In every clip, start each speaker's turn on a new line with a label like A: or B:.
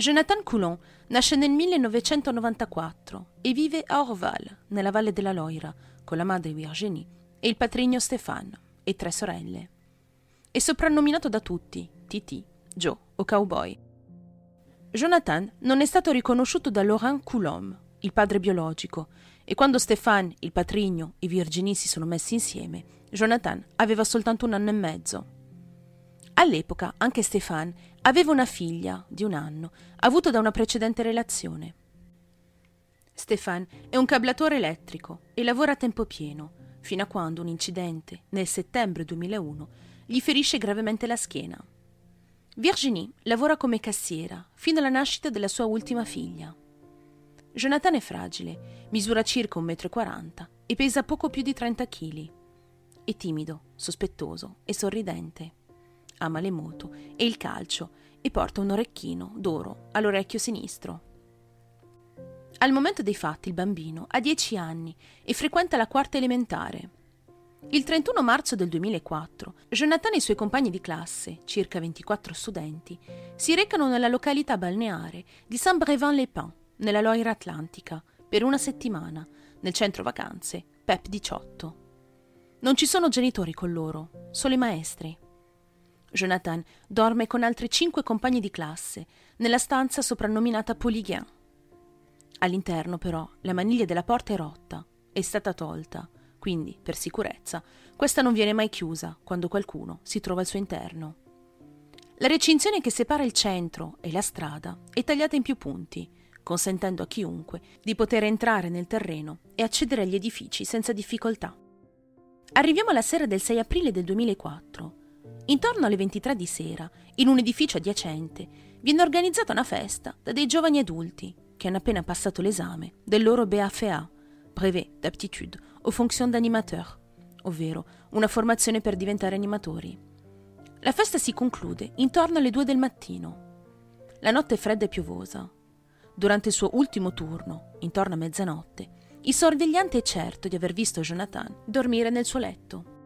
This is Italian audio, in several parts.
A: Jonathan Coulon nasce nel 1994 e vive a Orval, nella valle della Loira, con la madre Virginie e il patrigno Stéphane e tre sorelle. È soprannominato da tutti Titi, Joe o Cowboy. Jonathan non è stato riconosciuto da Laurent Coulomb, il padre biologico, e quando Stéphane, il patrigno e Virginie si sono messi insieme, Jonathan aveva soltanto un anno e mezzo. All'epoca anche Stéphane aveva una figlia di un anno, avuta da una precedente relazione. Stéphane è un cablatore elettrico e lavora a tempo pieno, fino a quando un incidente, nel settembre 2001, gli ferisce gravemente la schiena. Virginie lavora come cassiera fino alla nascita della sua ultima figlia. Jonathan è fragile, misura circa 1,40 m e pesa poco più di 30 kg. È timido, sospettoso e sorridente. Ama le moto e il calcio e porta un orecchino d'oro all'orecchio sinistro. Al momento dei fatti il bambino ha 10 anni e frequenta la quarta elementare. Il 31 marzo del 2004, Jonathan e i suoi compagni di classe, circa 24 studenti, si recano nella località balneare di Saint-Brévin-les-Pins, nella Loira Atlantica, per una settimana, nel centro vacanze PEP 18. Non ci sono genitori con loro, solo i maestri. Jonathan dorme con altri cinque compagni di classe, nella stanza soprannominata Polygain. All'interno, però, la maniglia della porta è rotta, è stata tolta, quindi, per sicurezza, questa non viene mai chiusa quando qualcuno si trova al suo interno. La recinzione che separa il centro e la strada è tagliata in più punti, consentendo a chiunque di poter entrare nel terreno e accedere agli edifici senza difficoltà. Arriviamo alla sera del 6 aprile del 2004. Intorno alle 23 di sera, in un edificio adiacente, viene organizzata una festa da dei giovani adulti che hanno appena passato l'esame del loro BAFA, Brevet d'aptitude aux fonctions d'animateur, ovvero una formazione per diventare animatori. La festa si conclude intorno alle 2 del mattino. La notte è fredda e piovosa. Durante il suo ultimo turno, intorno a mezzanotte, il sorvegliante è certo di aver visto Jonathan dormire nel suo letto.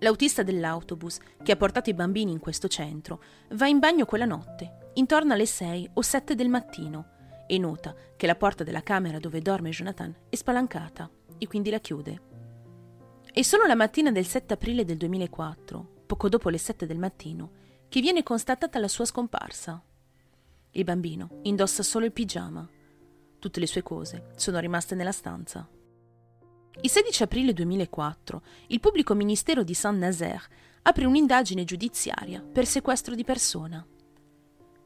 A: L'autista dell'autobus, che ha portato i bambini in questo centro, va in bagno quella notte, intorno alle 6 o 7 del mattino, e nota che la porta della camera dove dorme Jonathan è spalancata e quindi la chiude. È solo la mattina del 7 aprile del 2004, poco dopo le 7 del mattino, che viene constatata la sua scomparsa. Il bambino indossa solo il pigiama. Tutte le sue cose sono rimaste nella stanza. Il 16 aprile 2004 il pubblico ministero di Saint-Nazaire apre un'indagine giudiziaria per sequestro di persona.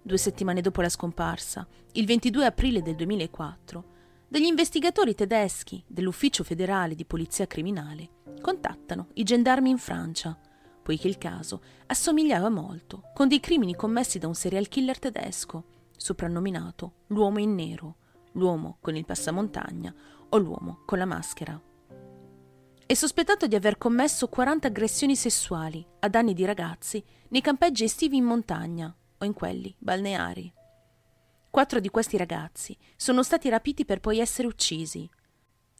A: Due settimane dopo la scomparsa, il 22 aprile del 2004, degli investigatori tedeschi dell'Ufficio federale di polizia criminale contattano i gendarmi in Francia, poiché il caso assomigliava molto con dei crimini commessi da un serial killer tedesco, soprannominato l'uomo in nero, l'uomo con il passamontagna o l'uomo con la maschera è sospettato di aver commesso 40 aggressioni sessuali a danni di ragazzi nei campeggi estivi in montagna o in quelli balneari. Quattro di questi ragazzi sono stati rapiti per poi essere uccisi.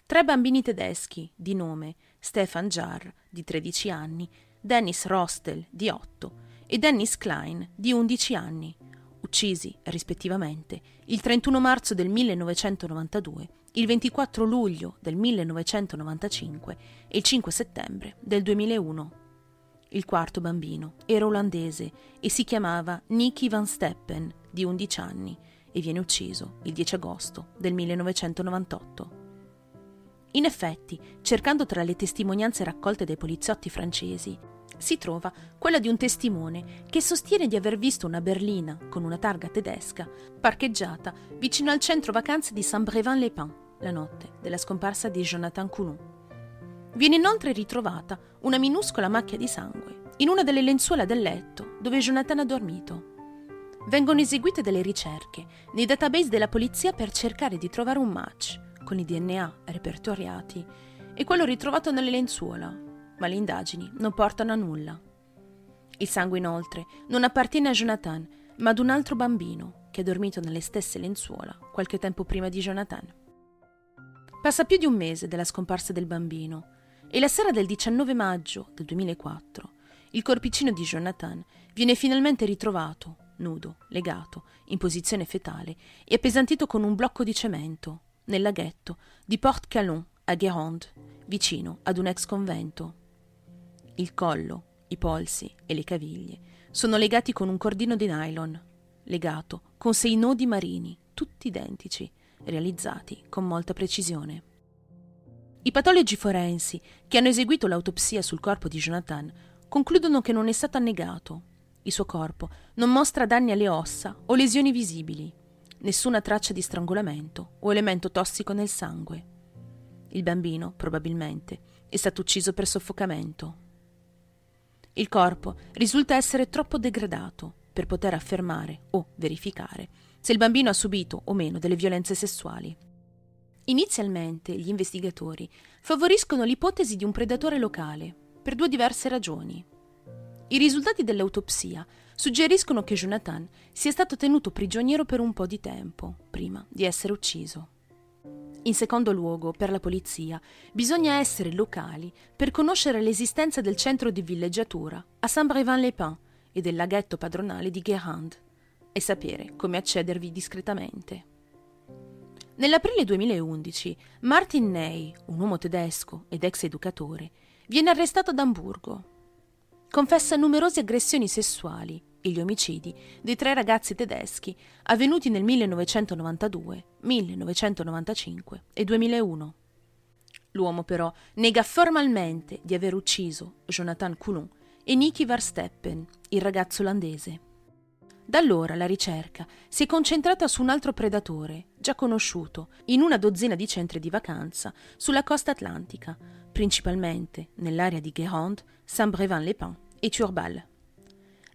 A: Tre bambini tedeschi, di nome Stefan Jarr, di 13 anni, Dennis Rostel, di 8, e Dennis Klein, di 11 anni, uccisi, rispettivamente, il 31 marzo del 1992 il 24 luglio del 1995 e il 5 settembre del 2001. Il quarto bambino era olandese e si chiamava Nicky Van Steppen, di 11 anni, e viene ucciso il 10 agosto del 1998. In effetti, cercando tra le testimonianze raccolte dai poliziotti francesi, si trova quella di un testimone che sostiene di aver visto una berlina con una targa tedesca parcheggiata vicino al centro vacanze di Saint-Brévin-les-Pins la notte della scomparsa di Jonathan Coulon. Viene inoltre ritrovata una minuscola macchia di sangue in una delle lenzuola del letto dove Jonathan ha dormito. Vengono eseguite delle ricerche nei database della polizia per cercare di trovare un match con i DNA repertoriati e quello ritrovato nelle lenzuola ma le indagini non portano a nulla. Il sangue inoltre non appartiene a Jonathan, ma ad un altro bambino che ha dormito nelle stesse lenzuola qualche tempo prima di Jonathan. Passa più di un mese dalla scomparsa del bambino e la sera del 19 maggio del 2004 il corpicino di Jonathan viene finalmente ritrovato nudo, legato, in posizione fetale e appesantito con un blocco di cemento, nel laghetto di Port Calon a Guérande, vicino ad un ex convento. Il collo, i polsi e le caviglie sono legati con un cordino di nylon, legato con sei nodi marini, tutti identici, realizzati con molta precisione. I patologi forensi che hanno eseguito l'autopsia sul corpo di Jonathan concludono che non è stato annegato. Il suo corpo non mostra danni alle ossa o lesioni visibili, nessuna traccia di strangolamento o elemento tossico nel sangue. Il bambino, probabilmente, è stato ucciso per soffocamento. Il corpo risulta essere troppo degradato per poter affermare o verificare se il bambino ha subito o meno delle violenze sessuali. Inizialmente gli investigatori favoriscono l'ipotesi di un predatore locale per due diverse ragioni. I risultati dell'autopsia suggeriscono che Jonathan sia stato tenuto prigioniero per un po' di tempo prima di essere ucciso. In secondo luogo, per la polizia, bisogna essere locali per conoscere l'esistenza del centro di villeggiatura a Saint-Brévin-les-Pins e del laghetto padronale di Guérande e sapere come accedervi discretamente. Nell'aprile 2011, Martin Ney, un uomo tedesco ed ex educatore, viene arrestato ad Amburgo. Confessa numerose aggressioni sessuali e gli omicidi dei tre ragazzi tedeschi avvenuti nel 1992, 1995 e 2001. L'uomo però nega formalmente di aver ucciso Jonathan Coulon e Nicky Versteppen, il ragazzo olandese. Da allora la ricerca si è concentrata su un altro predatore, già conosciuto, in una dozzina di centri di vacanza sulla costa atlantica, principalmente nell'area di Guérande, Saint-Brévin-les-Pins e Turbal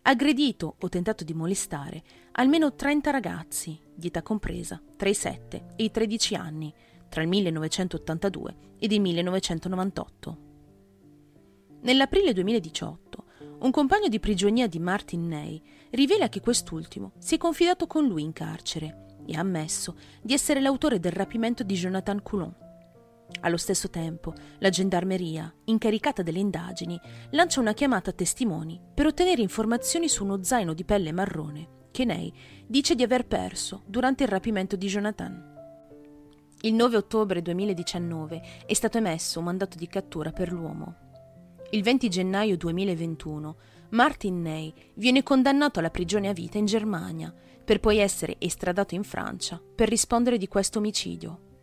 A: aggredito o tentato di molestare almeno 30 ragazzi di età compresa tra i 7 e i 13 anni tra il 1982 ed il 1998. Nell'aprile 2018 un compagno di prigionia di Martin Ney rivela che quest'ultimo si è confidato con lui in carcere e ha ammesso di essere l'autore del rapimento di Jonathan Coulon. Allo stesso tempo, la gendarmeria, incaricata delle indagini, lancia una chiamata a testimoni per ottenere informazioni su uno zaino di pelle marrone che Ney dice di aver perso durante il rapimento di Jonathan. Il 9 ottobre 2019 è stato emesso un mandato di cattura per l'uomo. Il 20 gennaio 2021 Martin Ney viene condannato alla prigione a vita in Germania per poi essere estradato in Francia per rispondere di questo omicidio.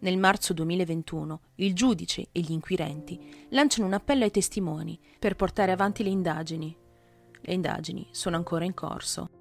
A: Nel marzo 2021 il giudice e gli inquirenti lanciano un appello ai testimoni per portare avanti le indagini. Le indagini sono ancora in corso.